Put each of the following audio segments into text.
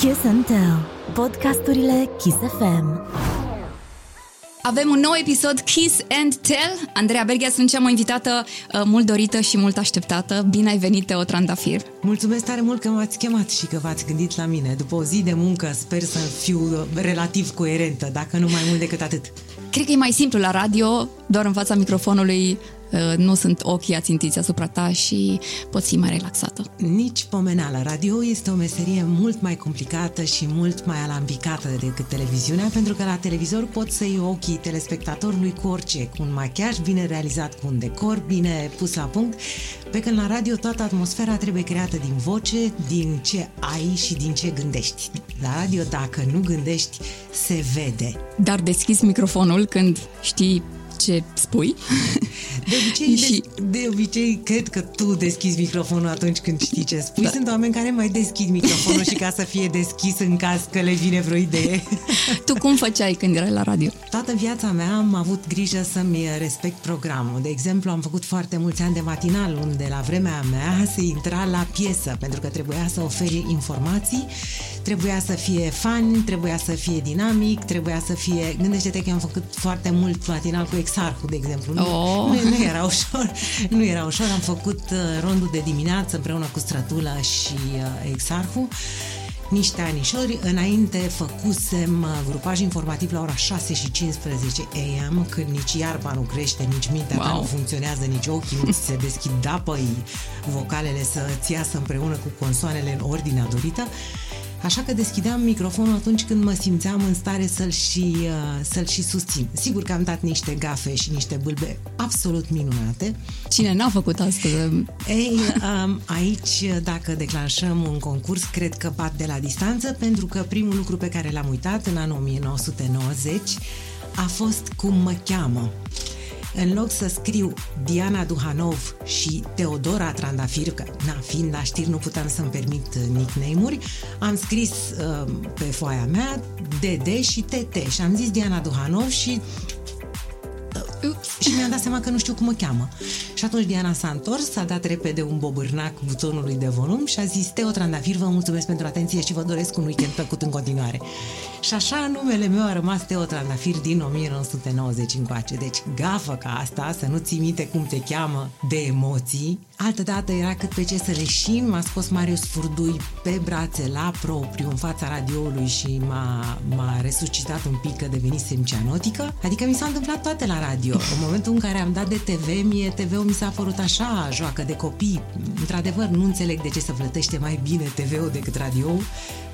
Kiss and Tell. Podcasturile Kiss FM. Avem un nou episod Kiss and Tell. Andreea Berghia, sunt cea mai invitată, uh, mult dorită și mult așteptată. Bine ai venit, Teo Trandafir. Mulțumesc tare mult că m-ați chemat și că v-ați gândit la mine. După o zi de muncă sper să fiu uh, relativ coerentă, dacă nu mai mult decât atât. Cred că e mai simplu la radio, doar în fața microfonului uh, nu sunt ochii ațintiți asupra ta și poți fi mai relaxată. Nici pomeneală. Radio este o meserie mult mai complicată și mult mai alambicată decât televiziunea, pentru că la televizor poți să iei ochii telespectatorului cu orice, cu un machiaj bine realizat, cu un decor bine pus la punct, pe când la radio toată atmosfera trebuie creată din voce, din ce ai și din ce gândești. La radio, dacă nu gândești, se vede. Dar deschizi microfonul când știi ce spui. De obicei, și... de, de obicei, cred că tu deschizi microfonul atunci când știi ce spui. Da. Sunt oameni care mai deschid microfonul și ca să fie deschis în caz că le vine vreo idee. Tu cum făceai când erai la radio? Toată viața mea am avut grijă să-mi respect programul. De exemplu, am făcut foarte mulți ani de matinal, unde la vremea mea se intra la piesă, pentru că trebuia să oferi informații trebuia să fie fan, trebuia să fie dinamic, trebuia să fie... Gândește-te că am făcut foarte mult matinal cu Exarhul, de exemplu. Oh. Nu, nu era ușor, nu era ușor. Am făcut uh, rondul de dimineață împreună cu Stratula și uh, Exarhul niște anișori. Înainte făcusem uh, grupaj informativ la ora 6 și 15 AM, când nici iarba nu crește, nici mintea wow. nu funcționează, nici ochii nu se deschid, da, păi vocalele să-ți iasă împreună cu consoanele în ordinea dorită. Așa că deschideam microfonul atunci când mă simțeam în stare să-l și, uh, să-l și susțin. Sigur că am dat niște gafe și niște bâlbe absolut minunate. Cine n-a făcut asta? Ei, um, aici, dacă declanșăm un concurs, cred că bat de la distanță, pentru că primul lucru pe care l-am uitat în anul 1990 a fost cum mă cheamă în loc să scriu Diana Duhanov și Teodora Trandafir, că na, fiind la știri nu puteam să-mi permit uh, nickname-uri, am scris uh, pe foaia mea DD și TT și am zis Diana Duhanov și și mi-am dat seama că nu știu cum mă cheamă. Și atunci Diana s-a întors, s-a dat repede un bobârnac butonului de volum și a zis Teo Trandafir, vă mulțumesc pentru atenție și vă doresc un weekend plăcut în continuare. Și așa numele meu a rămas Teo Trandafir din 1990 încoace. Deci gafă ca asta, să nu ții minte cum te cheamă de emoții. Altă dată era cât pe ce să leșin, m-a scos Marius Furdui pe brațe la propriu în fața radioului și m-a, m-a resuscitat un pic că devenisem cianotică. Adică mi s-a întâmplat toate la radio. În momentul în care am dat de TV, mie TV-ul mi s-a părut așa, joacă de copii. Într-adevăr, nu înțeleg de ce să plătește mai bine TV-ul decât radio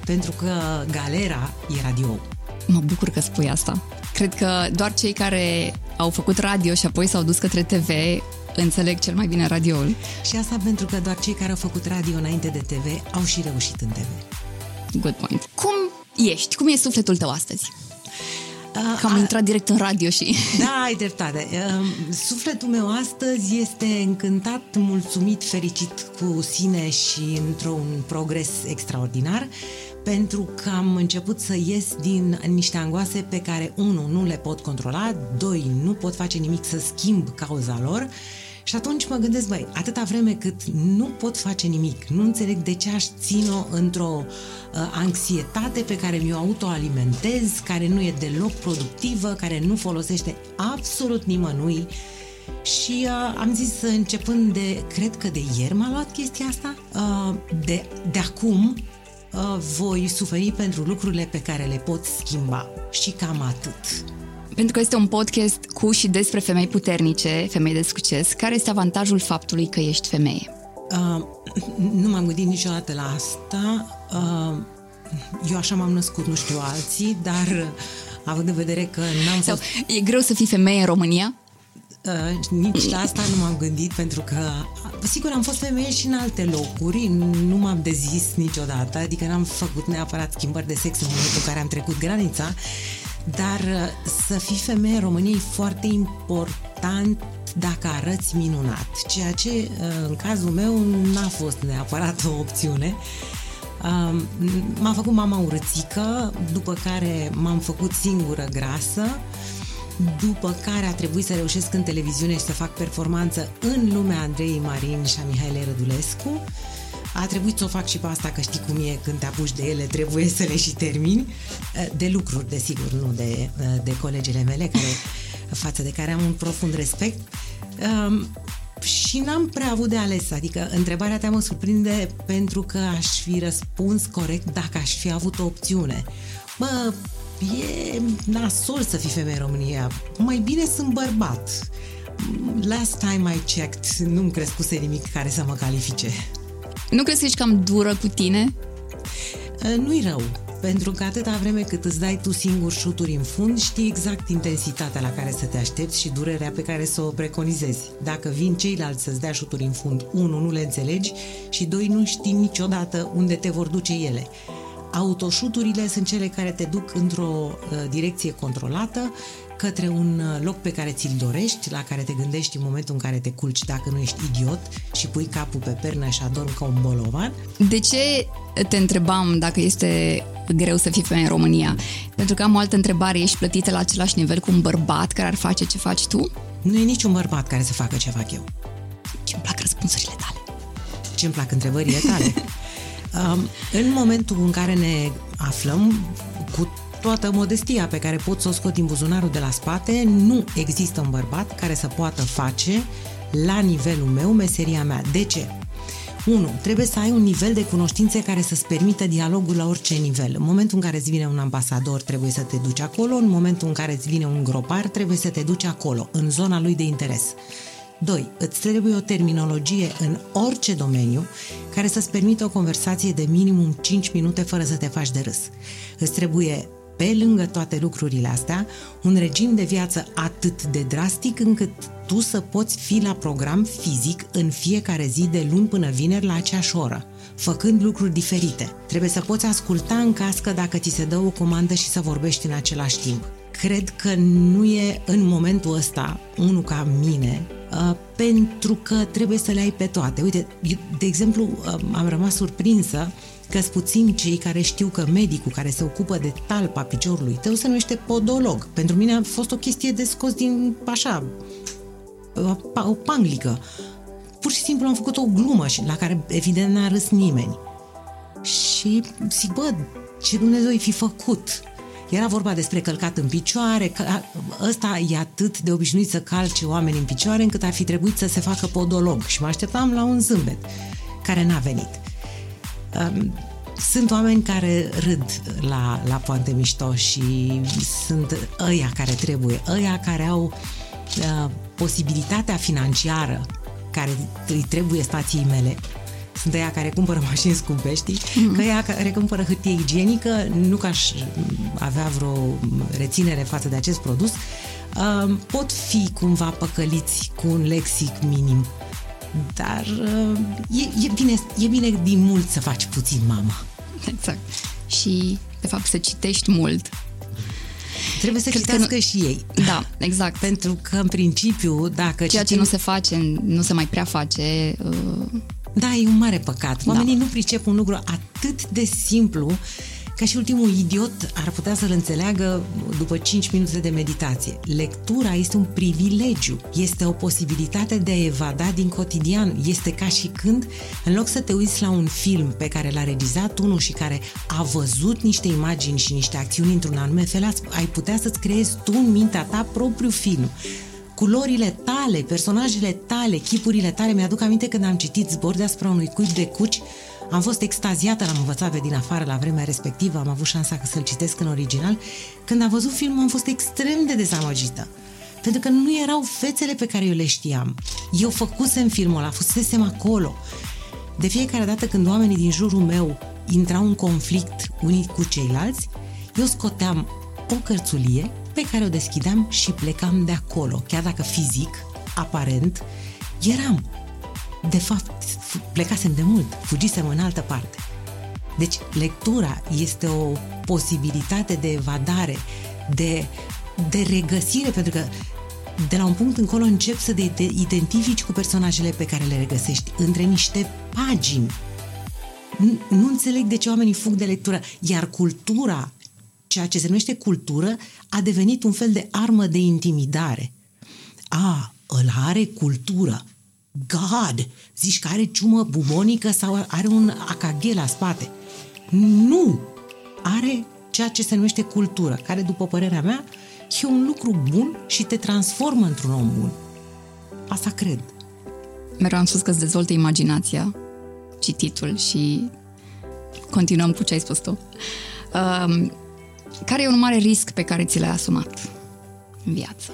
pentru că galera e radio. Mă bucur că spui asta. Cred că doar cei care au făcut radio și apoi s-au dus către TV înțeleg cel mai bine radioul. Și asta pentru că doar cei care au făcut radio înainte de TV au și reușit în TV. Good point. Cum ești? Cum e sufletul tău astăzi? Uh, că am intrat direct în radio și... Da, ai dreptate. Uh, sufletul meu astăzi este încântat, mulțumit, fericit cu sine și într-un progres extraordinar pentru că am început să ies din niște angoase pe care, unu, nu le pot controla, doi, nu pot face nimic să schimb cauza lor. Și atunci mă gândesc, băi, atâta vreme cât nu pot face nimic, nu înțeleg de ce aș ține-o într-o uh, anxietate pe care mi-o autoalimentez, care nu e deloc productivă, care nu folosește absolut nimănui, și uh, am zis, începând de, cred că de ieri m-a luat chestia asta, uh, de, de acum uh, voi suferi pentru lucrurile pe care le pot schimba. Și cam atât. Pentru că este un podcast cu și despre femei puternice, femei de succes, care este avantajul faptului că ești femeie? Uh, nu m-am gândit niciodată la asta. Uh, eu așa m-am născut, nu știu alții, dar uh, având în vedere că n-am Sau, fost... E greu să fii femeie în România? Uh, nici la asta nu m-am gândit pentru că, sigur, am fost femeie și în alte locuri, nu m-am dezis niciodată, adică n-am făcut neapărat schimbări de sex în momentul în care am trecut granița, dar uh, să fii femeie în România e foarte important dacă arăți minunat, ceea ce uh, în cazul meu n-a fost neapărat o opțiune. Um, m-a făcut mama urățică, după care m-am făcut singură grasă, după care a trebuit să reușesc în televiziune și să fac performanță în lumea Andrei Marin și a Mihaile Rădulescu. a trebuit să o fac și pe asta, că știi cum e, când te apuci de ele, trebuie să le și termini. De lucruri, desigur, nu de, de colegele mele, care, față de care am un profund respect. Um, și n-am prea avut de ales, adică întrebarea ta mă surprinde pentru că aș fi răspuns corect dacă aș fi avut o opțiune. Bă, e nasol să fii femeie în România, mai bine sunt bărbat. Last time I checked, nu-mi crescuse nimic care să mă califice. Nu crezi că ești cam dură cu tine? Nu-i rău, pentru că atâta vreme cât îți dai tu singur șuturi în fund, știi exact intensitatea la care să te aștepți și durerea pe care să o preconizezi. Dacă vin ceilalți să-ți dea șuturi în fund, unu, nu le înțelegi și doi, nu știi niciodată unde te vor duce ele. Autoșuturile sunt cele care te duc într-o uh, direcție controlată, către un uh, loc pe care ți-l dorești, la care te gândești în momentul în care te culci dacă nu ești idiot și pui capul pe pernă și adormi ca un bolovan. De ce te întrebam dacă este greu să fii femeie în România? Pentru că am o altă întrebare, ești plătită la același nivel cu un bărbat care ar face ce faci tu? Nu e niciun bărbat care să facă ce fac eu. Ce-mi plac răspunsurile tale. Ce-mi plac întrebările tale. um, în momentul în care ne aflăm cu toată modestia pe care pot să o scot din buzunarul de la spate, nu există un bărbat care să poată face la nivelul meu meseria mea. De ce? 1. Trebuie să ai un nivel de cunoștințe care să-ți permită dialogul la orice nivel. În momentul în care îți vine un ambasador, trebuie să te duci acolo, în momentul în care îți vine un gropar, trebuie să te duci acolo, în zona lui de interes. 2. Îți trebuie o terminologie în orice domeniu care să-ți permită o conversație de minimum 5 minute fără să te faci de râs. Îți trebuie pe lângă toate lucrurile astea, un regim de viață atât de drastic încât tu să poți fi la program fizic în fiecare zi de luni până vineri la aceeași oră, făcând lucruri diferite. Trebuie să poți asculta în cască dacă ți se dă o comandă și să vorbești în același timp. Cred că nu e în momentul ăsta unul ca mine, uh, pentru că trebuie să le ai pe toate. Uite, de exemplu, uh, am rămas surprinsă că puțin cei care știu că medicul care se ocupă de talpa piciorului tău se numește podolog. Pentru mine a fost o chestie de scos din, așa, o panglică. Pur și simplu am făcut o glumă și la care evident n-a râs nimeni. Și zic, bă, ce Dumnezeu fi făcut? Era vorba despre călcat în picioare, că ăsta e atât de obișnuit să calce oameni în picioare încât ar fi trebuit să se facă podolog și mă așteptam la un zâmbet care n-a venit. Sunt oameni care râd la, la poante mișto și sunt ăia care trebuie, ăia care au uh, posibilitatea financiară care îi trebuie stației mele sunt ăia care cumpără mașini scumpe, știi? Mm-hmm. Că ăia care cumpără hârtie igienică, nu că aș avea vreo reținere față de acest produs, uh, pot fi cumva păcăliți cu un lexic minim dar uh, e, e, bine, e bine din mult să faci puțin, mama. Exact. Și, de fapt, să citești mult. Trebuie să Cred citească nu... și ei. Da, exact. Pentru că, în principiu, dacă Ceea citim... ce nu se face, nu se mai prea face... Uh... Da, e un mare păcat. Da. Oamenii da. nu pricep un lucru atât de simplu ca și ultimul idiot ar putea să-l înțeleagă după 5 minute de meditație. Lectura este un privilegiu, este o posibilitate de a evada din cotidian. Este ca și când, în loc să te uiți la un film pe care l-a regizat unul și care a văzut niște imagini și niște acțiuni într-un anume fel, ai putea să-ți creezi tu în mintea ta propriu film culorile tale, personajele tale, chipurile tale. Mi-aduc aminte când am citit Zbor deasupra unui cuib de cuci, am fost extaziată, l-am învățat pe din afară la vremea respectivă, am avut șansa să-l citesc în original. Când am văzut filmul am fost extrem de dezamăgită. Pentru că nu erau fețele pe care eu le știam. Eu făcusem filmul ăla, fusesem acolo. De fiecare dată când oamenii din jurul meu intrau în conflict unii cu ceilalți, eu scoteam o cărțulie pe care o deschideam și plecam de acolo, chiar dacă fizic, aparent, eram. De fapt, plecasem de mult, fugisem în altă parte. Deci, lectura este o posibilitate de evadare, de, de regăsire, pentru că de la un punct încolo încep să te identifici cu personajele pe care le regăsești între niște pagini. Nu, nu înțeleg de ce oamenii fug de lectură, iar cultura, ceea ce se numește cultură, a devenit un fel de armă de intimidare. A, îl are cultură. God, zici că are ciumă bubonică sau are un AKG la spate. Nu! Are ceea ce se numește cultură, care, după părerea mea, e un lucru bun și te transformă într-un om bun. Asta cred. Mereu am spus că îți dezvoltă imaginația, cititul și continuăm cu ce ai spus tu. Um, care e un mare risc pe care ți l-ai asumat în viață?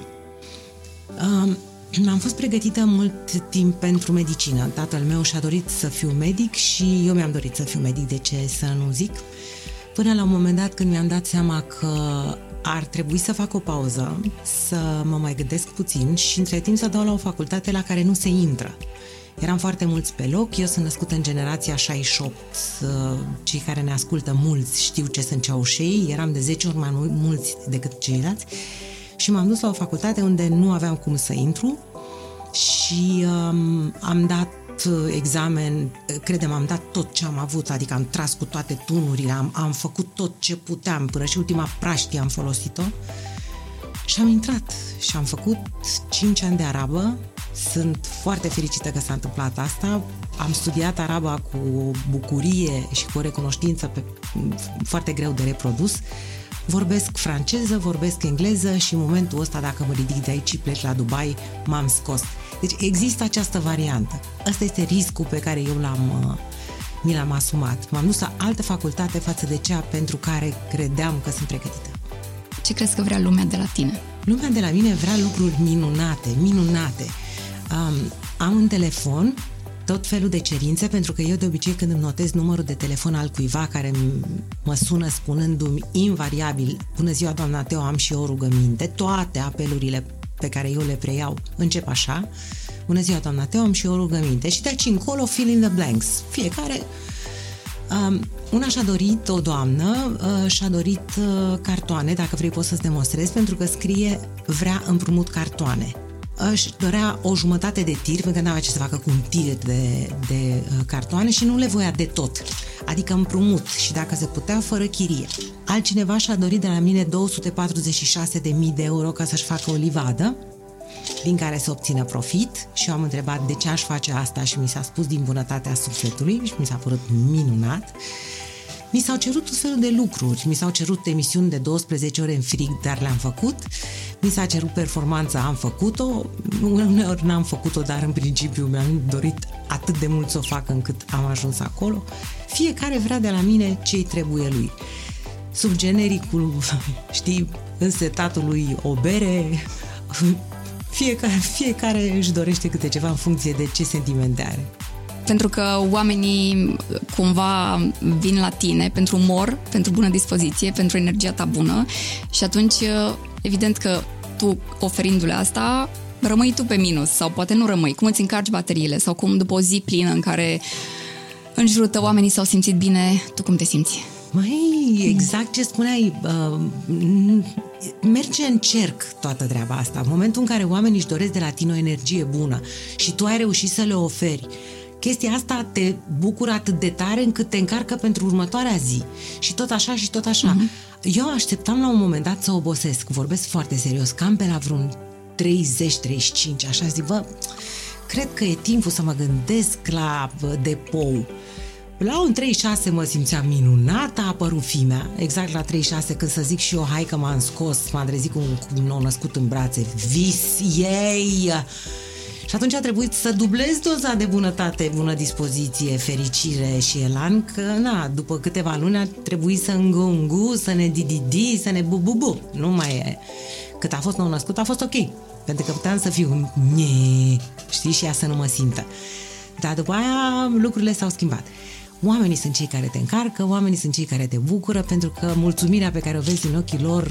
Um, am fost pregătită mult timp pentru medicină. Tatăl meu și-a dorit să fiu medic și eu mi-am dorit să fiu medic, de ce să nu zic. Până la un moment dat când mi-am dat seama că ar trebui să fac o pauză, să mă mai gândesc puțin și între timp să dau la o facultate la care nu se intră. Eram foarte mulți pe loc, eu sunt născută în generația 68, cei care ne ascultă mulți știu ce sunt ceaușei, eram de 10 ori mai mulți decât ceilalți. Și m-am dus la o facultate unde nu aveam cum să intru. Și um, am dat examen, credem, am dat tot ce am avut, adică am tras cu toate tunurile, am, am făcut tot ce puteam, până și ultima praștie am folosit-o. Și am intrat. Și am făcut 5 ani de arabă. Sunt foarte fericită că s-a întâmplat asta. Am studiat araba cu bucurie și cu o recunoștință pe, foarte greu de reprodus. Vorbesc franceză, vorbesc engleză și în momentul ăsta, dacă mă ridic de aici și plec la Dubai, m-am scos. Deci există această variantă. Ăsta este riscul pe care eu l-am, uh, mi l-am asumat. M-am dus la altă facultate față de cea pentru care credeam că sunt pregătită. Ce crezi că vrea lumea de la tine? Lumea de la mine vrea lucruri minunate, minunate. Um, am un telefon, tot felul de cerințe, pentru că eu de obicei când îmi notez numărul de telefon al cuiva care mă sună spunându-mi invariabil, bună ziua doamna Teo, am și eu o rugăminte, toate apelurile pe care eu le preiau încep așa, bună ziua doamna Teo, am și eu o rugăminte și de aici încolo fill in the blanks. Fiecare Um, una și-a dorit, o doamnă, uh, și-a dorit uh, cartoane, dacă vrei poți să-ți demonstrezi, pentru că scrie vrea împrumut cartoane. Își dorea o jumătate de tir, pentru că n-avea ce să facă cu un tir de, de uh, cartoane și nu le voia de tot, adică împrumut și dacă se putea, fără chirie. Altcineva și-a dorit de la mine 246.000 de euro ca să-și facă o livadă, din care să obțină profit și eu am întrebat de ce aș face asta și mi s-a spus din bunătatea sufletului și mi s-a părut minunat. Mi s-au cerut tot felul de lucruri, mi s-au cerut emisiuni de 12 ore în frig, dar le-am făcut, mi s-a cerut performanța, am făcut-o, uneori n-am făcut-o, dar în principiu mi-am dorit atât de mult să o fac încât am ajuns acolo. Fiecare vrea de la mine ce-i trebuie lui. Sub genericul, știi, însetatului o bere, fiecare, fiecare își dorește câte ceva în funcție de ce sentimente are. Pentru că oamenii cumva vin la tine pentru umor, pentru bună dispoziție, pentru energia ta bună și atunci evident că tu oferindu-le asta rămâi tu pe minus sau poate nu rămâi, cum îți încarci bateriile sau cum după o zi plină în care în jurul tău oamenii s-au simțit bine, tu cum te simți? Mai exact ce spuneai, uh, merge în cerc toată treaba asta. În momentul în care oamenii își doresc de la tine o energie bună și tu ai reușit să le oferi, chestia asta te bucură atât de tare încât te încarcă pentru următoarea zi. Și tot așa și tot așa. Uh-huh. Eu așteptam la un moment dat să obosesc, vorbesc foarte serios, cam pe la vreun 30-35, așa zic, bă, cred că e timpul să mă gândesc la depou. La un 36 mă simțeam minunată, a apărut fimea, exact la 36 când să zic și eu, hai că m-am scos, m-am trezit cu un, cu un nou născut în brațe, vis ei! Și atunci a trebuit să dublez doza de bunătate, bună dispoziție, fericire și elan, că na, după câteva luni a trebuit să îngungu, să ne dididi, să ne bu-bu-bu. Nu mai e. Cât a fost nou născut, a fost ok. Pentru că puteam să fiu nye, știi, și ea să nu mă simtă. Dar după aia lucrurile s-au schimbat. Oamenii sunt cei care te încarcă, oamenii sunt cei care te bucură, pentru că mulțumirea pe care o vezi în ochii lor,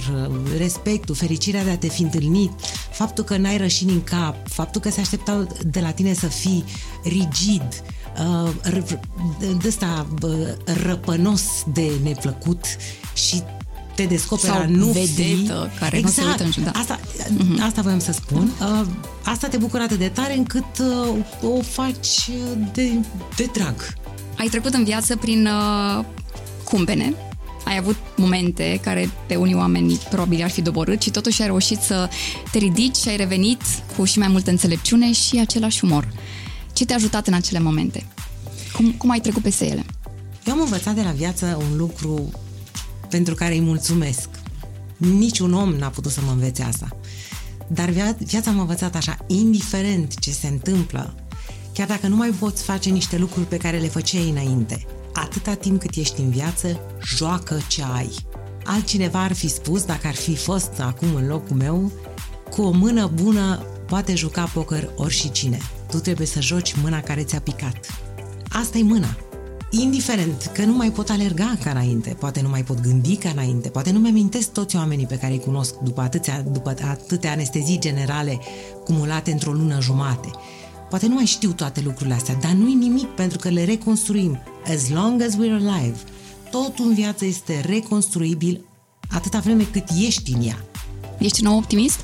respectul, fericirea de a te fi întâlnit, faptul că n-ai rășini în cap, faptul că se așteptau de la tine să fii rigid, uh, de ăsta răpănos de neplăcut și te descoperă Sau nu vedetă fi... care exact. nu se uită în da. Asta, uh-huh. asta voiam să spun. Uh, asta te bucură atât de tare încât uh, o faci de, de drag. Ai trecut în viață prin uh, cumpene, ai avut momente care pe unii oameni probabil ar fi doborât și totuși ai reușit să te ridici și ai revenit cu și mai multă înțelepciune și același umor. Ce te-a ajutat în acele momente? Cum, cum ai trecut peste ele? Eu am învățat de la viață un lucru pentru care îi mulțumesc. Niciun om n-a putut să mă învețe asta. Dar via- viața m-a învățat așa, indiferent ce se întâmplă, chiar dacă nu mai poți face niște lucruri pe care le făceai înainte, atâta timp cât ești în viață, joacă ce ai. Altcineva ar fi spus, dacă ar fi fost acum în locul meu, cu o mână bună poate juca poker ori și cine. Tu trebuie să joci mâna care ți-a picat. Asta e mâna. Indiferent că nu mai pot alerga ca înainte, poate nu mai pot gândi ca înainte, poate nu mi-amintesc toți oamenii pe care îi cunosc după atâtea, după atâtea anestezii generale cumulate într-o lună jumate. Poate nu mai știu toate lucrurile astea, dar nu-i nimic pentru că le reconstruim. As long as we're alive. Totul în viață este reconstruibil atâta vreme cât ești în ea. Ești un om optimist?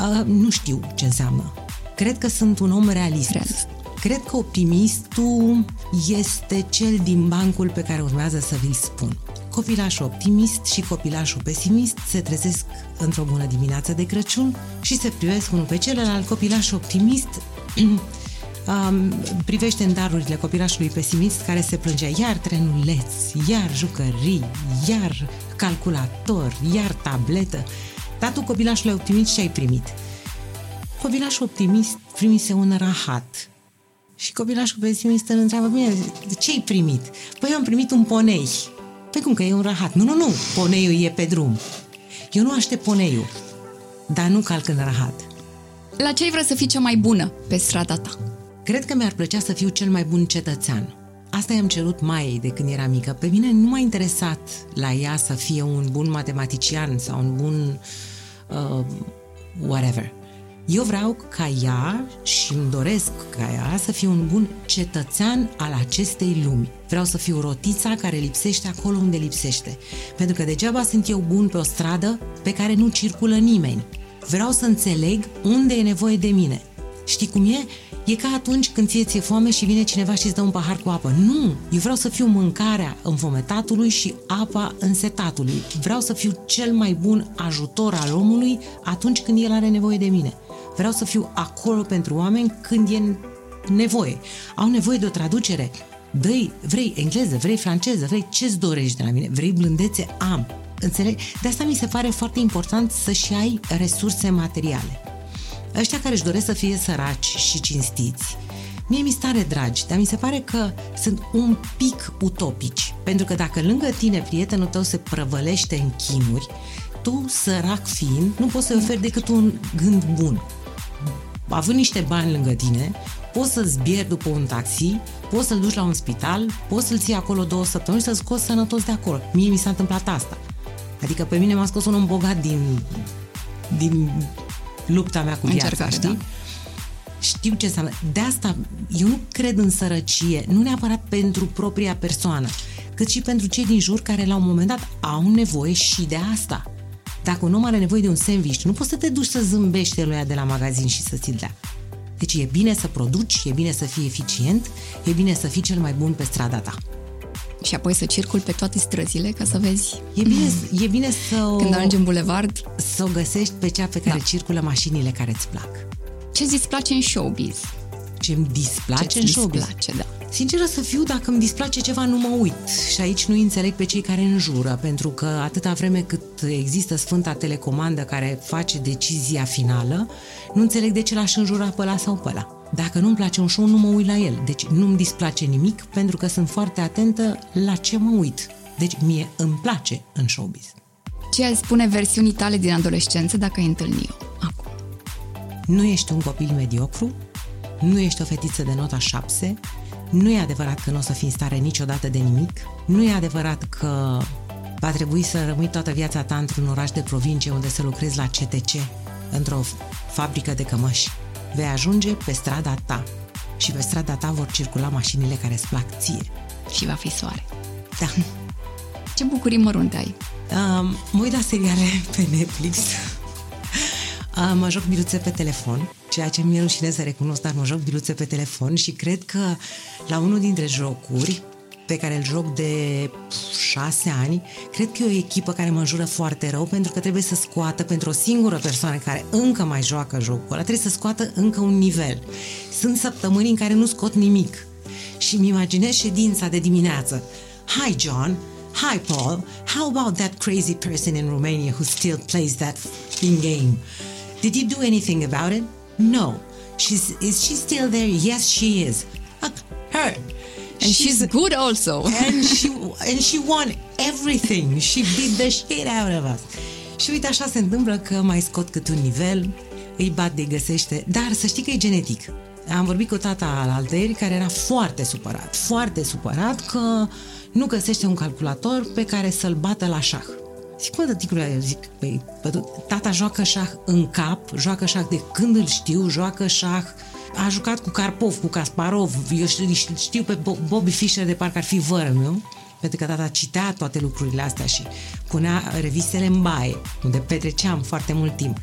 Uh, nu știu ce înseamnă. Cred că sunt un om realist. Realist. Cred că optimistul este cel din bancul pe care urmează să vi-l spun. Copilașul optimist și copilașul pesimist se trezesc într-o bună dimineață de Crăciun și se privesc unul pe celălalt. Copilașul optimist um, privește în darurile copilașului pesimist care se plângea iar trenuleț, iar jucării, iar calculator, iar tabletă. Dar tu, copilașul optimist, ce ai primit? Copilașul optimist primise un rahat. Și copilașul pesimist îl întreabă, bine, ce ai primit? Păi eu am primit un ponei. Păi cum că e un rahat? Nu, nu, nu, poneiul e pe drum. Eu nu aștept poneiul, dar nu calc în rahat. La ce ai vrea să fii cea mai bună pe strada ta? Cred că mi-ar plăcea să fiu cel mai bun cetățean. Asta i-am cerut mai de când era mică. Pe mine nu m-a interesat la ea să fie un bun matematician sau un bun uh, whatever. Eu vreau ca ea și îmi doresc ca ea să fie un bun cetățean al acestei lumi. Vreau să fiu rotița care lipsește acolo unde lipsește. Pentru că degeaba sunt eu bun pe o stradă pe care nu circulă nimeni. Vreau să înțeleg unde e nevoie de mine. Știi cum e? E ca atunci când ție ți-e foame și vine cineva și îți dă un pahar cu apă. Nu! Eu vreau să fiu mâncarea înfometatului și apa însetatului. Vreau să fiu cel mai bun ajutor al omului atunci când el are nevoie de mine. Vreau să fiu acolo pentru oameni când e nevoie. Au nevoie de o traducere. Dă-i, vrei engleză, vrei franceză, vrei ce-ți dorești de la mine, vrei blândețe, am. Înțeleg? De asta mi se pare foarte important să-și ai resurse materiale. Ăștia care își doresc să fie săraci și cinstiți, mie mi stare dragi, dar mi se pare că sunt un pic utopici. Pentru că dacă lângă tine prietenul tău se prăvălește în chinuri, tu, sărac fiind, nu poți să-i oferi decât un gând bun. Având niște bani lângă tine, poți să zbieri după un taxi, poți să-l duci la un spital, poți să-l ții acolo două săptămâni și să-l scoți sănătos de acolo. Mie mi s-a întâmplat asta. Adică pe mine m-a scos un om bogat din, din lupta mea cu viața, Încercare, știi? da. Știu ce înseamnă. De asta eu nu cred în sărăcie, nu neapărat pentru propria persoană, cât și pentru cei din jur care la un moment dat au nevoie și de asta. Dacă un om are nevoie de un sandwich, nu poți să te duci să zâmbești lui de la magazin și să ți-l dea. Deci e bine să produci, e bine să fii eficient, e bine să fii cel mai bun pe strada ta. Și apoi să circul pe toate străzile ca să vezi E bine, e bine să o, când ajungi în bulevard să o găsești pe cea pe care Da. circulă mașinile care îți plac. ce îți place în showbiz. Ce îmi displace Ce în îți showbiz. place, da. Sinceră să fiu, dacă îmi displace ceva, nu mă uit. Și aici nu înțeleg pe cei care înjură, pentru că atâta vreme cât există Sfânta Telecomandă care face decizia finală, nu înțeleg de ce l-aș înjura pe ăla sau pe ăla. Dacă nu-mi place un show, nu mă uit la el. Deci nu-mi displace nimic, pentru că sunt foarte atentă la ce mă uit. Deci mie îmi place în showbiz. Ce ai spune versiunii tale din adolescență dacă ai întâlni-o acum? Nu ești un copil mediocru, nu ești o fetiță de nota 7, nu e adevărat că nu o să fii în stare niciodată de nimic, nu e adevărat că va trebui să rămâi toată viața ta într-un oraș de provincie unde să lucrezi la CTC, într-o fabrică de cămăși. Vei ajunge pe strada ta și pe strada ta vor circula mașinile care îți plac ție. Și va fi soare. Da. Ce bucurii mărunte ai? Um, mă uit la seriale pe Netflix. Uh, mă joc biluțe pe telefon, ceea ce mi-e rușine să recunosc, dar mă joc biluțe pe telefon și cred că la unul dintre jocuri pe care îl joc de șase ani, cred că e o echipă care mă jură foarte rău pentru că trebuie să scoată pentru o singură persoană care încă mai joacă jocul ăla, trebuie să scoată încă un nivel. Sunt săptămâni în care nu scot nimic și mi imaginez ședința de dimineață. Hi, John. Hi, Paul. How about that crazy person in Romania who still plays that f***ing game? Did you do anything about it? No. She's is she still there? Yes, she is. Uh, her. And she's, she's good also. and she and she won everything. She beat the shit out of us. Și uite, așa se întâmplă că mai scot cât un nivel, îi bat de găsește, dar să știi că e genetic. Am vorbit cu tata al alteri care era foarte supărat, foarte supărat că nu găsește un calculator pe care să-l bată la șah. Zic, mă, tăticule, eu zic, păi, tata joacă șah în cap, joacă șah de când îl știu, joacă șah, a jucat cu Karpov, cu Kasparov, eu știu, știu pe Bobby Fischer de parcă ar fi vără meu, pentru că tata citea toate lucrurile astea și punea revistele în baie, unde petreceam foarte mult timp.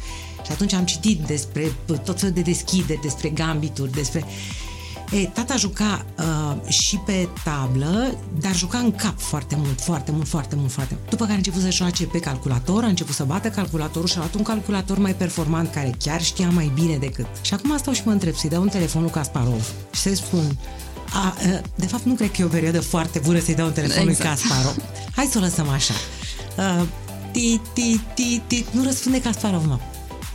Și atunci am citit despre tot felul de deschide, despre gambituri, despre... E, tata juca uh, și pe tablă, dar juca în cap foarte mult, foarte mult, foarte mult, foarte mult. După care a început să joace pe calculator, a început să bată calculatorul și a luat un calculator mai performant, care chiar știa mai bine decât. Și acum stau și mă întreb, să-i dau un telefon lui Kasparov și să-i spun, a, de fapt, nu cred că e o perioadă foarte bună să-i dau un telefon exact. lui Kasparov. Hai să o lăsăm așa. Uh, ti, ti, ti, ti. Nu răspunde Kasparov, mă.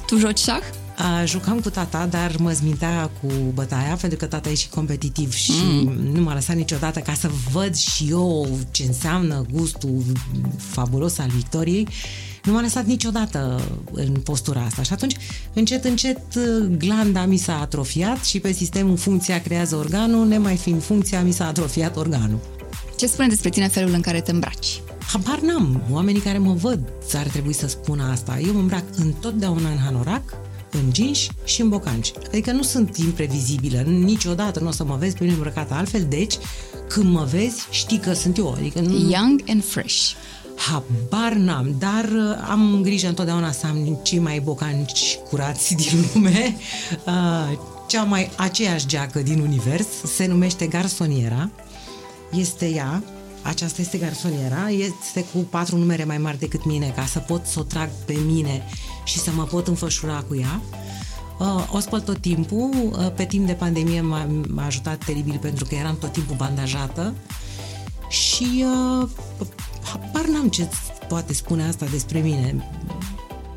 Tu joci șah? A, jucam cu tata, dar mă zmintea cu bătaia, pentru că tata e și competitiv și mm. nu m-a lăsat niciodată ca să văd și eu ce înseamnă gustul fabulos al victoriei. Nu m-a lăsat niciodată în postura asta și atunci, încet, încet, glanda mi s-a atrofiat și pe sistemul funcția creează organul, nemai fiind funcția, mi s-a atrofiat organul. Ce spune despre tine felul în care te îmbraci? Habar n-am. Oamenii care mă văd ar trebui să spună asta. Eu mă îmbrac întotdeauna în hanorac, în jeans și în bocanci. Adică nu sunt imprevizibilă, niciodată nu o să mă vezi pe mine îmbrăcată altfel, deci când mă vezi știi că sunt eu. Adică nu... Young and fresh. Habar n-am, dar uh, am grijă întotdeauna să am cei mai bocanci curați din lume. Uh, cea mai aceeași geacă din univers se numește garsoniera. Este ea, aceasta este garsoniera, este cu patru numere mai mari decât mine ca să pot să o trag pe mine și să mă pot înfășura cu ea. Uh, o spăl tot timpul, uh, pe timp de pandemie m-a, m-a ajutat teribil pentru că eram tot timpul bandajată și uh, habar n-am ce poate spune asta despre mine.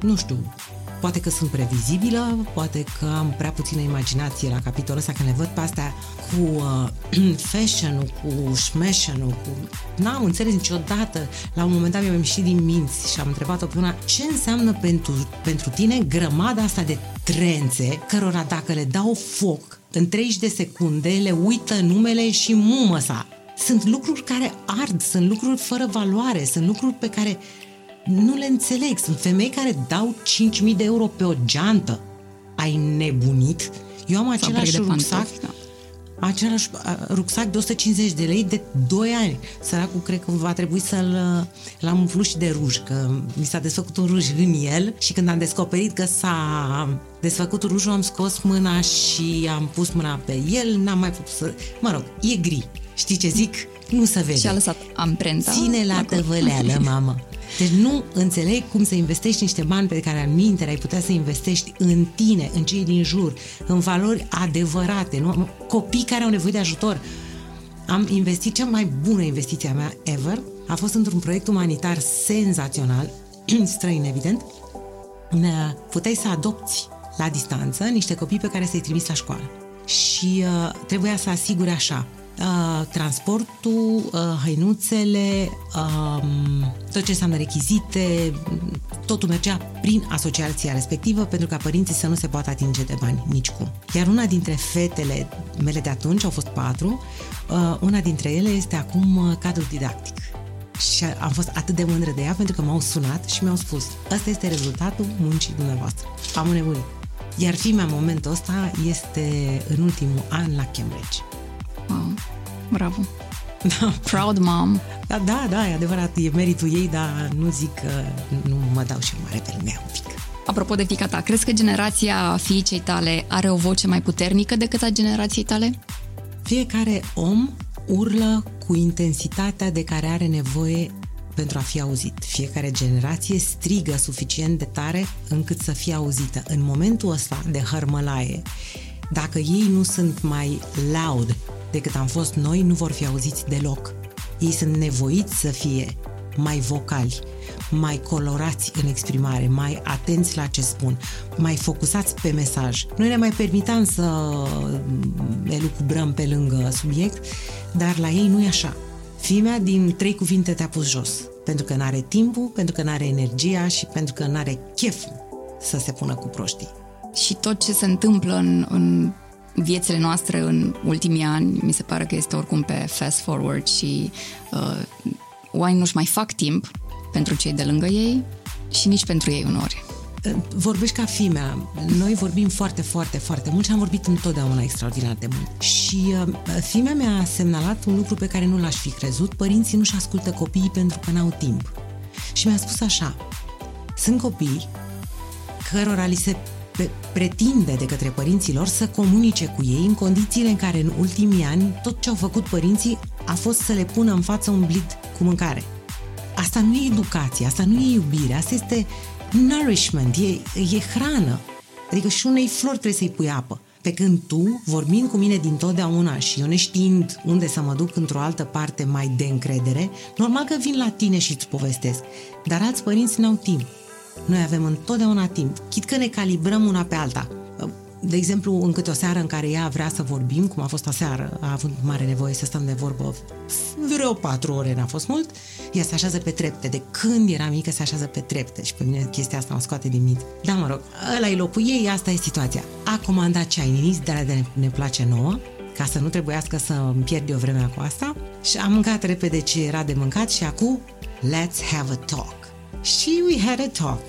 Nu știu, Poate că sunt previzibilă, poate că am prea puțină imaginație la capitolul ăsta, că ne văd pe astea cu uh, fashion-ul, cu smashion cu... N-am înțeles niciodată. La un moment dat mi-am ieșit din minți și am întrebat-o pe una ce înseamnă pentru, pentru tine grămada asta de trențe, cărora dacă le dau foc, în 30 de secunde le uită numele și mumă sa. Sunt lucruri care ard, sunt lucruri fără valoare, sunt lucruri pe care nu le înțeleg. Sunt femei care dau 5.000 de euro pe o geantă. Ai nebunit? Eu am același rucsac, da. același rucsac de 150 de lei de 2 ani. Săracul cred că va trebui să-l l-am umplut și de ruj, că mi s-a desfăcut un ruj în el și când am descoperit că s-a desfăcut rujul, am scos mâna și am pus mâna pe el, n-am mai putut să... Mă rog, e gri. Știi ce zic? Nu se vede. Și a lăsat amprenta. Ține la tăvăleală, mamă. Deci nu înțeleg cum să investești niște bani pe care în minte ai putea să investești în tine, în cei din jur, în valori adevărate, nu? copii care au nevoie de ajutor. Am investit cea mai bună investiție a mea ever, a fost într-un proiect umanitar senzațional, străin evident, puteai să adopți la distanță niște copii pe care să-i trimiți la școală. Și uh, trebuia să asigure așa, uh, transportul, uh, hăinuțele, uh, tot ce înseamnă rechizite, totul mergea prin asociația respectivă pentru ca părinții să nu se poată atinge de bani nicicum. Iar una dintre fetele mele de atunci, au fost patru, uh, una dintre ele este acum uh, cadru didactic. Și am fost atât de mândră de ea pentru că m-au sunat și mi-au spus ăsta este rezultatul muncii dumneavoastră. Am nebunit. Iar fimea în momentul ăsta este în ultimul an la Cambridge. Wow, bravo. Da. Proud mom. Da, da, da, e adevărat, e meritul ei, dar nu zic că nu mă dau și mare pe lumea un pic. Apropo de fica ta, crezi că generația fiicei tale are o voce mai puternică decât a generației tale? Fiecare om urlă cu intensitatea de care are nevoie pentru a fi auzit. Fiecare generație strigă suficient de tare încât să fie auzită. În momentul ăsta de hărmălaie, dacă ei nu sunt mai loud decât am fost noi, nu vor fi auziți deloc. Ei sunt nevoiți să fie mai vocali, mai colorați în exprimare, mai atenți la ce spun, mai focusați pe mesaj. Noi ne mai permitam să elucubrăm pe lângă subiect, dar la ei nu e așa. Fimea din trei cuvinte te-a pus jos. Pentru că n-are timpul, pentru că n-are energia și pentru că n-are chef să se pună cu proștii. Și tot ce se întâmplă în, în viețile noastre în ultimii ani, mi se pare că este oricum pe fast forward și uh, oamenii nu-și mai fac timp pentru cei de lângă ei și nici pentru ei unori. Vorbești ca fimea. Noi vorbim foarte, foarte, foarte mult și am vorbit întotdeauna extraordinar de mult. Și uh, fimea mi-a semnalat un lucru pe care nu l-aș fi crezut. Părinții nu-și ascultă copiii pentru că n-au timp. Și mi-a spus așa, sunt copii cărora li se pretinde de către părinții lor să comunice cu ei în condițiile în care în ultimii ani tot ce au făcut părinții a fost să le pună în față un blid cu mâncare. Asta nu e educație, asta nu e iubire, asta este nourishment, e, e hrană. Adică și unei flori trebuie să-i pui apă. Pe când tu, vorbind cu mine din totdeauna și eu neștiind unde să mă duc într-o altă parte mai de încredere, normal că vin la tine și îți povestesc. Dar alți părinți n-au timp. Noi avem întotdeauna timp, chit că ne calibrăm una pe alta de exemplu, în câte o seară în care ea vrea să vorbim, cum a fost aseară, a avut mare nevoie să stăm de vorbă vreo patru ore, n-a fost mult, ea se așează pe trepte. De când era mică se așează pe trepte și pe mine chestia asta mă scoate din minte. Da, mă rog, ăla e locul ei, asta e situația. A comandat ceai de la de ne, ne place nouă, ca să nu trebuiască să îmi pierd eu vremea cu asta și am mâncat repede ce era de mâncat și acum let's have a talk. Și we had a talk.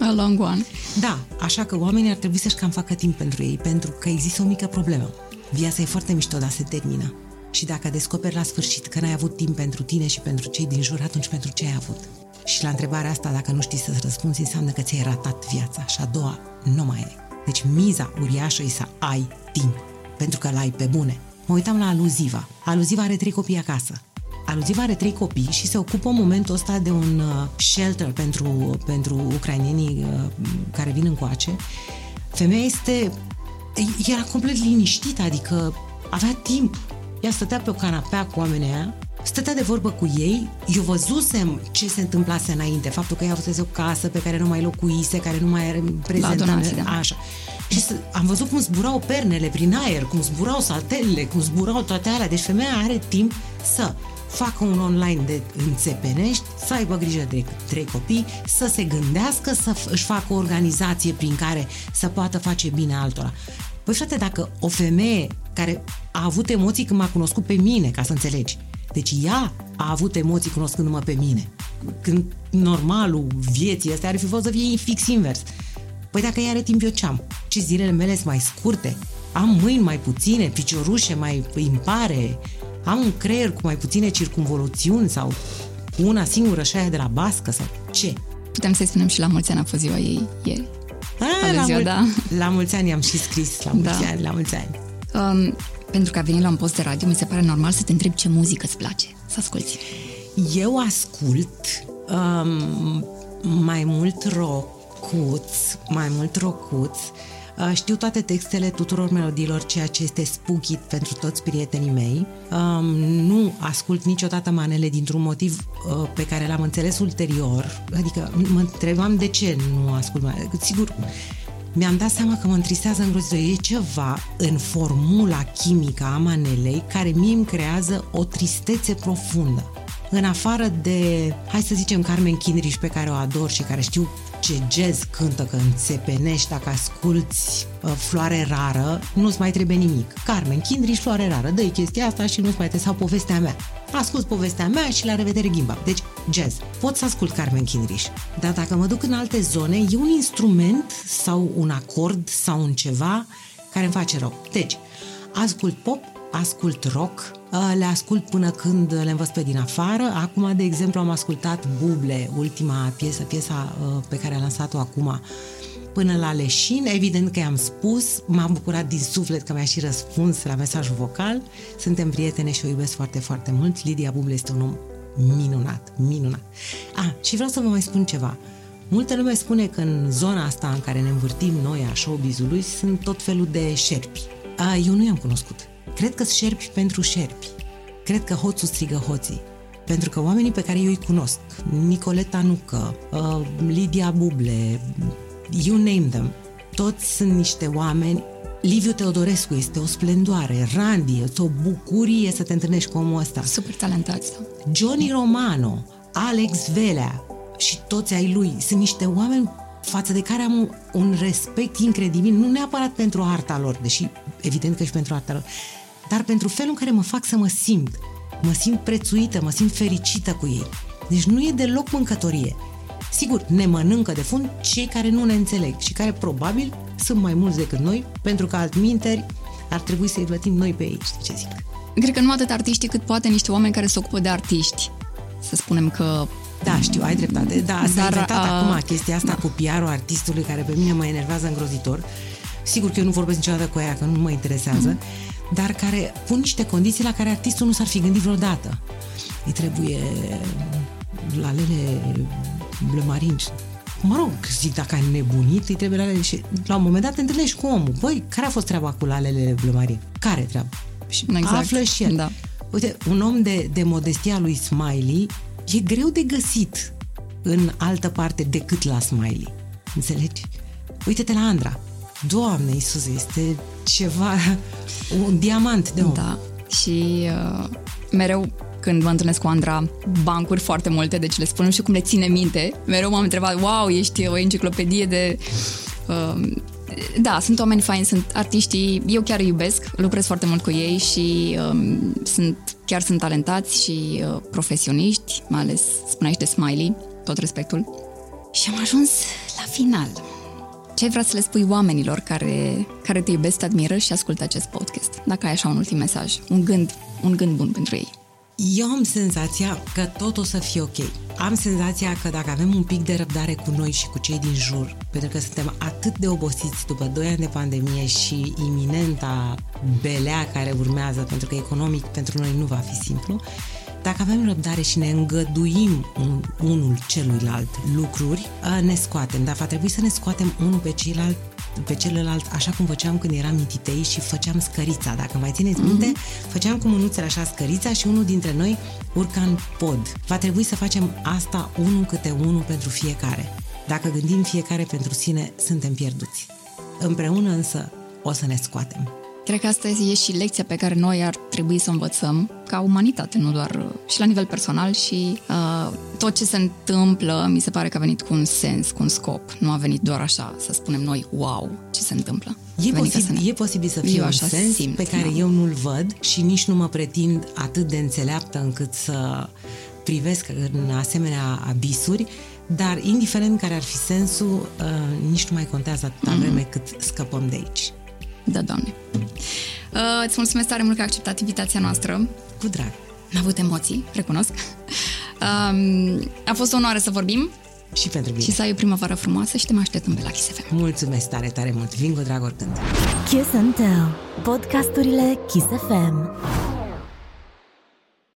A long one. Da, așa că oamenii ar trebui să-și cam facă timp pentru ei, pentru că există o mică problemă. Viața e foarte mișto, dar se termină. Și dacă descoperi la sfârșit că n-ai avut timp pentru tine și pentru cei din jur, atunci pentru ce ai avut? Și la întrebarea asta, dacă nu știi să-ți răspunzi, înseamnă că ți-ai ratat viața și a doua nu mai ai. Deci miza uriașă e să ai timp, pentru că l-ai pe bune. Mă uitam la Aluziva. Aluziva are trei copii acasă. Aluziva are trei copii și se ocupă în momentul ăsta de un uh, shelter pentru, pentru ucrainienii uh, care vin încoace. Femeia este... era complet liniștită, adică avea timp. Ea stătea pe o canapea cu oamenii aia, stătea de vorbă cu ei, eu văzusem ce se întâmplase înainte, faptul că ea avusese o casă pe care nu mai locuise, care nu mai era prezentă. Da. Așa. Și am văzut cum zburau pernele prin aer, cum zburau saltelele, cum zburau toate alea. Deci femeia are timp să facă un online de înțepenești, să aibă grijă de trei copii, să se gândească, să își facă o organizație prin care să poată face bine altora. Păi frate, dacă o femeie care a avut emoții când m-a cunoscut pe mine, ca să înțelegi, deci ea a avut emoții cunoscându-mă pe mine, când normalul vieții astea ar fi fost să fie fix invers. Păi dacă ea are timp, eu ce-am? Ce zilele mele sunt mai scurte? Am mâini mai puține, piciorușe mai impare, am un creier cu mai puține circunvoluțiuni sau cu una singură și aia de la bască sau ce? Putem să-i spunem și la mulți ani a fost ziua ei ieri. A, la, ziua, mul- da. la mulți ani am și scris, la mulți da. ani, la mulți ani. Um, pentru că a venit la un post de radio, mi se pare normal să te întreb ce muzică îți place, să asculti. Eu ascult um, mai mult rocuț, mai mult rocuț, Uh, știu toate textele tuturor melodiilor, ceea ce este spooky pentru toți prietenii mei. Um, nu ascult niciodată manele dintr-un motiv uh, pe care l-am înțeles ulterior. Adică mă întrebam de ce nu ascult manele. Sigur, mi-am dat seama că mă întristează îngrozitor. E ceva în formula chimică a manelei care mie îmi creează o tristețe profundă. În afară de, hai să zicem, Carmen Kinrich pe care o ador și care știu ce jazz cântă că înțepenești dacă asculti uh, Floare Rară, nu-ți mai trebuie nimic. Carmen Kindrich, Floare Rară, dă chestia asta și nu-ți mai trebuie, sau povestea mea. Ascult povestea mea și la revedere ghimba. Deci, jazz. Pot să ascult Carmen Kindrich, dar dacă mă duc în alte zone, e un instrument sau un acord sau un ceva care îmi face rău. Deci, ascult pop, ascult rock, uh, le ascult până când le învăț pe din afară. Acum, de exemplu, am ascultat Buble, ultima piesă, piesa uh, pe care a lansat-o acum până la leșin. Evident că i-am spus, m-am bucurat din suflet că mi-a și răspuns la mesajul vocal. Suntem prietene și o iubesc foarte, foarte mult. Lidia Buble este un om minunat, minunat. Ah, și vreau să vă mai spun ceva. Multă lume spune că în zona asta în care ne învârtim noi a showbiz-ului sunt tot felul de șerpi. A, eu nu i-am cunoscut. Cred că sunt șerpi pentru șerpi. Cred că hoțul strigă hoții. Pentru că oamenii pe care eu îi cunosc, Nicoleta Nucă, uh, Lidia Buble, you name them, toți sunt niște oameni Liviu Teodorescu este o splendoare, Randy, este o bucurie să te întâlnești cu omul ăsta. Super talentați. Johnny Romano, Alex Velea și toți ai lui sunt niște oameni față de care am un respect incredibil, nu neapărat pentru arta lor, deși evident că și pentru arta lor, dar pentru felul în care mă fac să mă simt. Mă simt prețuită, mă simt fericită cu ei. Deci nu e deloc mâncătorie. Sigur, ne mănâncă de fund cei care nu ne înțeleg și care probabil sunt mai mulți decât noi, pentru că altminteri ar trebui să-i plătim noi pe ei, știi ce zic? Cred că nu atât artiștii cât poate niște oameni care se ocupă de artiști. Să spunem că da, știu, ai dreptate. Da, s-a Dar, inventat a... acum chestia asta da. cu PR-ul artistului care pe mine mă enervează îngrozitor. Sigur că eu nu vorbesc niciodată cu ea, că nu mă interesează, mm-hmm. dar care pun niște condiții la care artistul nu s-ar fi gândit vreodată. Îi trebuie la lele blămarinci. Mă rog, zic, dacă ai nebunit, îi trebuie lalele și la un moment dat te întâlnești cu omul. Băi, care a fost treaba cu lalele blămarin? Care treaba? Și exact. află și el. Da. Uite, un om de, de modestia lui Smiley e greu de găsit în altă parte decât la Smiley. Înțelegi? Uite-te la Andra. Doamne Iisus, este ceva, un diamant de om. Da, și uh, mereu când mă întâlnesc cu Andra, bancuri foarte multe, deci le spun nu știu cum le ține minte. Mereu m-am întrebat, wow, ești o enciclopedie de... Uh, da, sunt oameni faini, sunt artiștii, eu chiar îi iubesc, lucrez foarte mult cu ei și um, sunt, chiar sunt talentați și uh, profesioniști, mai ales spuneai și de Smiley, tot respectul. Și am ajuns la final. Ce vrea să le spui oamenilor care, care te iubesc, te admiră și ascultă acest podcast? Dacă ai așa un ultim mesaj, un gând, un gând bun pentru ei. Eu am senzația că tot o să fie ok. Am senzația că dacă avem un pic de răbdare cu noi și cu cei din jur, pentru că suntem atât de obosiți după 2 ani de pandemie și iminenta belea care urmează, pentru că economic pentru noi nu va fi simplu, dacă avem răbdare și ne îngăduim un, unul celuilalt lucruri, ne scoatem, dar va trebui să ne scoatem unul pe ceilalți pe celălalt, așa cum făceam când eram mititei și făceam scărița. Dacă mai țineți minte, mm-hmm. făceam cu mânuțele așa scărița și unul dintre noi urca în pod. Va trebui să facem asta unul câte unul pentru fiecare. Dacă gândim fiecare pentru sine, suntem pierduți. Împreună însă o să ne scoatem. Cred că asta e și lecția pe care noi ar trebui să învățăm ca umanitate, nu doar uh, și la nivel personal și uh, tot ce se întâmplă mi se pare că a venit cu un sens, cu un scop. Nu a venit doar așa să spunem noi, wow, ce se întâmplă. E, posibil, ne... e posibil să fie un sens simt, pe care da. eu nu-l văd și nici nu mă pretind atât de înțeleaptă încât să privesc în asemenea abisuri, dar indiferent care ar fi sensul, uh, nici nu mai contează atâta mm-hmm. vreme cât scăpăm de aici. Da, Doamne. Uh, îți mulțumesc tare mult că ai acceptat invitația noastră. Cu drag. Am avut emoții, recunosc. Uh, a fost o onoare să vorbim. Și pentru mine. Și să ai o primăvară frumoasă și te mai așteptăm pe la Kiss FM. Mulțumesc tare, tare mult. Vin cu drag oricând. Kiss and Tell. Podcasturile Kiss FM.